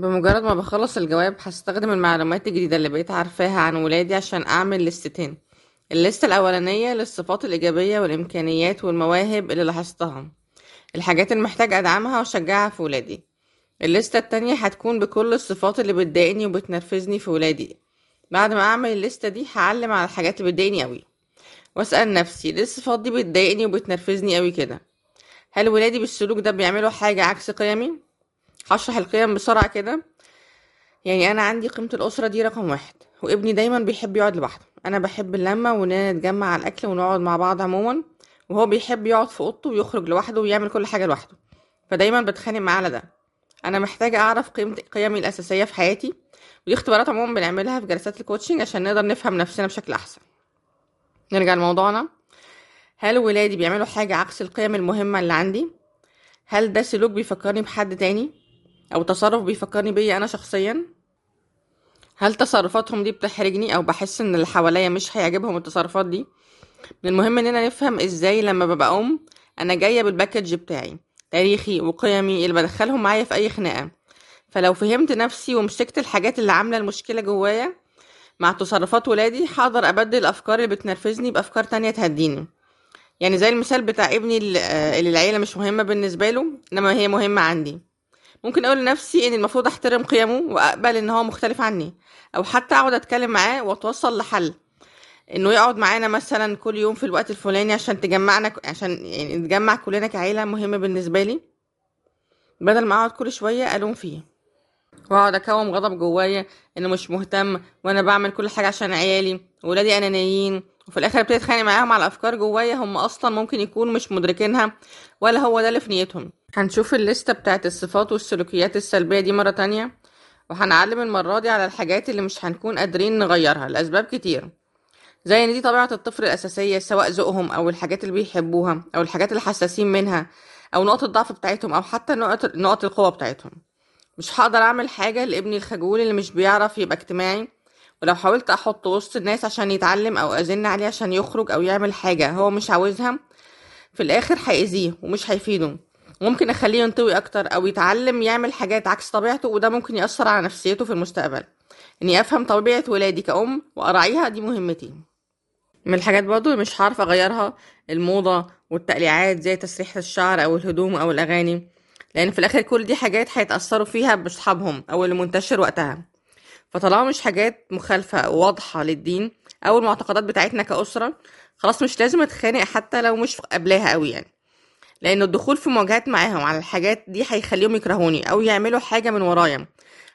بمجرد ما بخلص الجواب هستخدم المعلومات الجديدة اللي بقيت عارفاها عن ولادي عشان أعمل لستتين الليستة الأولانية للصفات الإيجابية والإمكانيات والمواهب اللي لاحظتها الحاجات اللي محتاج أدعمها وأشجعها في ولادي. الليستة التانية هتكون بكل الصفات اللي بتضايقني وبتنرفزني في ولادي. بعد ما أعمل الليستة دي هعلم على الحاجات اللي بتضايقني أوي. وأسأل نفسي ليه الصفات دي بتضايقني وبتنرفزني أوي كده؟ هل ولادي بالسلوك ده بيعملوا حاجة عكس قيمي؟ هشرح القيم بسرعة كده. يعني أنا عندي قيمة الأسرة دي رقم واحد وابني دايما بيحب يقعد لوحده. أنا بحب اللمة وإننا نتجمع على الأكل ونقعد مع بعض عموما وهو بيحب يقعد في أوضته ويخرج لوحده ويعمل كل حاجة لوحده. فدايما بتخانق معاه على ده. أنا محتاجة أعرف قيمة قيمي الأساسية في حياتي ودي اختبارات عموما بنعملها في جلسات الكوتشنج عشان نقدر نفهم نفسنا بشكل أحسن. نرجع لموضوعنا. هل ولادي بيعملوا حاجة عكس القيم المهمة اللي عندي؟ هل ده سلوك بيفكرني بحد تاني؟ أو تصرف بيفكرني بيا أنا شخصيا؟ هل تصرفاتهم دي بتحرجني أو بحس إن اللي حواليا مش هيعجبهم التصرفات دي؟ من المهم إننا نفهم إزاي لما ببقى أم أنا جاية بالباكج بتاعي تاريخي وقيمي اللي بدخلهم معايا في أي خناقة فلو فهمت نفسي ومسكت الحاجات اللي عاملة المشكلة جوايا مع تصرفات ولادي هقدر أبدل الأفكار اللي بتنرفزني بأفكار تانية تهديني يعني زي المثال بتاع ابني اللي العيلة مش مهمة بالنسبة له إنما هي مهمة عندي ممكن أقول لنفسي إن المفروض أحترم قيمه وأقبل إن هو مختلف عني أو حتى أقعد أتكلم معاه وأتوصل لحل. إنه يقعد معانا مثلا كل يوم في الوقت الفلاني عشان تجمعنا عشان يعني نتجمع كلنا كعيلة مهمة بالنسبة لي. بدل ما أقعد كل شوية ألوم فيه. وأقعد أكوم غضب جوايا إنه مش مهتم وأنا بعمل كل حاجة عشان عيالي ولادي أنانيين وفي الآخر ابتدي اتخانق معاهم على أفكار جوايا هم أصلا ممكن يكونوا مش مدركينها ولا هو ده اللي في نيتهم. هنشوف الليستة بتاعت الصفات والسلوكيات السلبية دي مرة تانية وهنعلم المرة دي على الحاجات اللي مش هنكون قادرين نغيرها لأسباب كتير زي إن دي طبيعة الطفل الأساسية سواء ذوقهم أو الحاجات اللي بيحبوها أو الحاجات اللي حساسين منها أو نقط الضعف بتاعتهم أو حتى نقط نقط القوة بتاعتهم. مش هقدر أعمل حاجة لابني الخجول اللي مش بيعرف يبقى اجتماعي ولو حاولت احطه وسط الناس عشان يتعلم أو أزن عليه عشان يخرج أو يعمل حاجة هو مش عاوزها في الآخر هيأذيه ومش هيفيده. ممكن أخليه ينطوي أكتر أو يتعلم يعمل حاجات عكس طبيعته وده ممكن يأثر على نفسيته في المستقبل. إني أفهم طبيعة ولادي كأم وأراعيها دي مهمتي. من الحاجات برضو اللي مش هعرف أغيرها الموضة والتقليعات زي تسريحة الشعر أو الهدوم أو الأغاني لأن في الآخر كل دي حاجات هيتأثروا فيها بأصحابهم أو اللي منتشر وقتها. فطالما مش حاجات مخالفة واضحة للدين أو المعتقدات بتاعتنا كأسرة خلاص مش لازم أتخانق حتى لو مش قبلها قوي يعني. لأن الدخول في مواجهات معاهم على الحاجات دي هيخليهم يكرهوني أو يعملوا حاجة من ورايا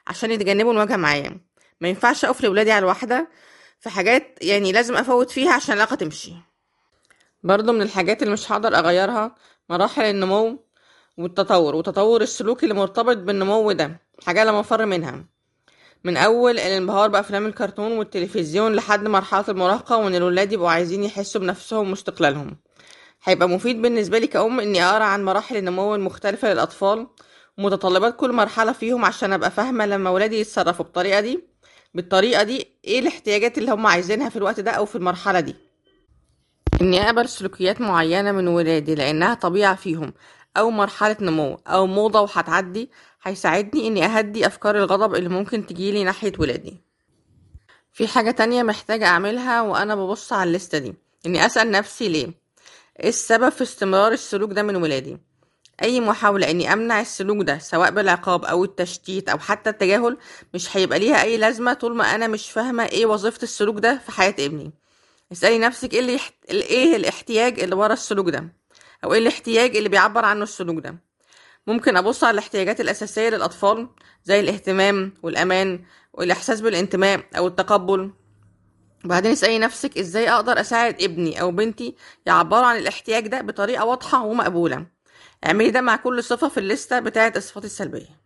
عشان يتجنبوا المواجهة معايا. ما ينفعش اقف لولادي على الواحدة في حاجات يعني لازم أفوت فيها عشان العلاقة تمشي. برضو من الحاجات اللي مش هقدر أغيرها مراحل النمو والتطور وتطور السلوك اللي مرتبط بالنمو ده حاجة لا مفر منها. من أول الانبهار بأفلام الكرتون والتلفزيون لحد مرحلة المراهقة وإن الولاد يبقوا عايزين يحسوا بنفسهم واستقلالهم. هيبقى مفيد بالنسبة لي كأم إني أقرأ عن مراحل النمو المختلفة للأطفال ومتطلبات كل مرحلة فيهم عشان أبقى فاهمة لما ولادي يتصرفوا بالطريقة دي بالطريقة دي إيه الاحتياجات اللي هم عايزينها في الوقت ده أو في المرحلة دي. إني أقبل سلوكيات معينة من ولادي لأنها طبيعة فيهم. أو مرحلة نمو أو موضة وهتعدي هيساعدني إني أهدي أفكار الغضب اللي ممكن تجيلي ناحية ولادي. في حاجة تانية محتاجة أعملها وأنا ببص على الليستة دي إني أسأل نفسي ليه؟ إيه السبب في استمرار السلوك ده من ولادي؟ أي محاولة إني أمنع السلوك ده سواء بالعقاب أو التشتيت أو حتى التجاهل مش هيبقى ليها أي لازمة طول ما أنا مش فاهمة إيه وظيفة السلوك ده في حياة ابني. اسألي نفسك إيه, اللي. إيه الاحتياج اللي ورا السلوك ده؟ أو إيه الاحتياج اللي بيعبر عنه السلوك ده. ممكن أبص على الاحتياجات الأساسية للأطفال زي الاهتمام والأمان والإحساس بالانتماء أو التقبل. وبعدين اسألي نفسك إزاي أقدر أساعد ابني أو بنتي يعبروا عن الاحتياج ده بطريقة واضحة ومقبولة. اعملي ده مع كل صفة في الليستة بتاعة الصفات السلبية.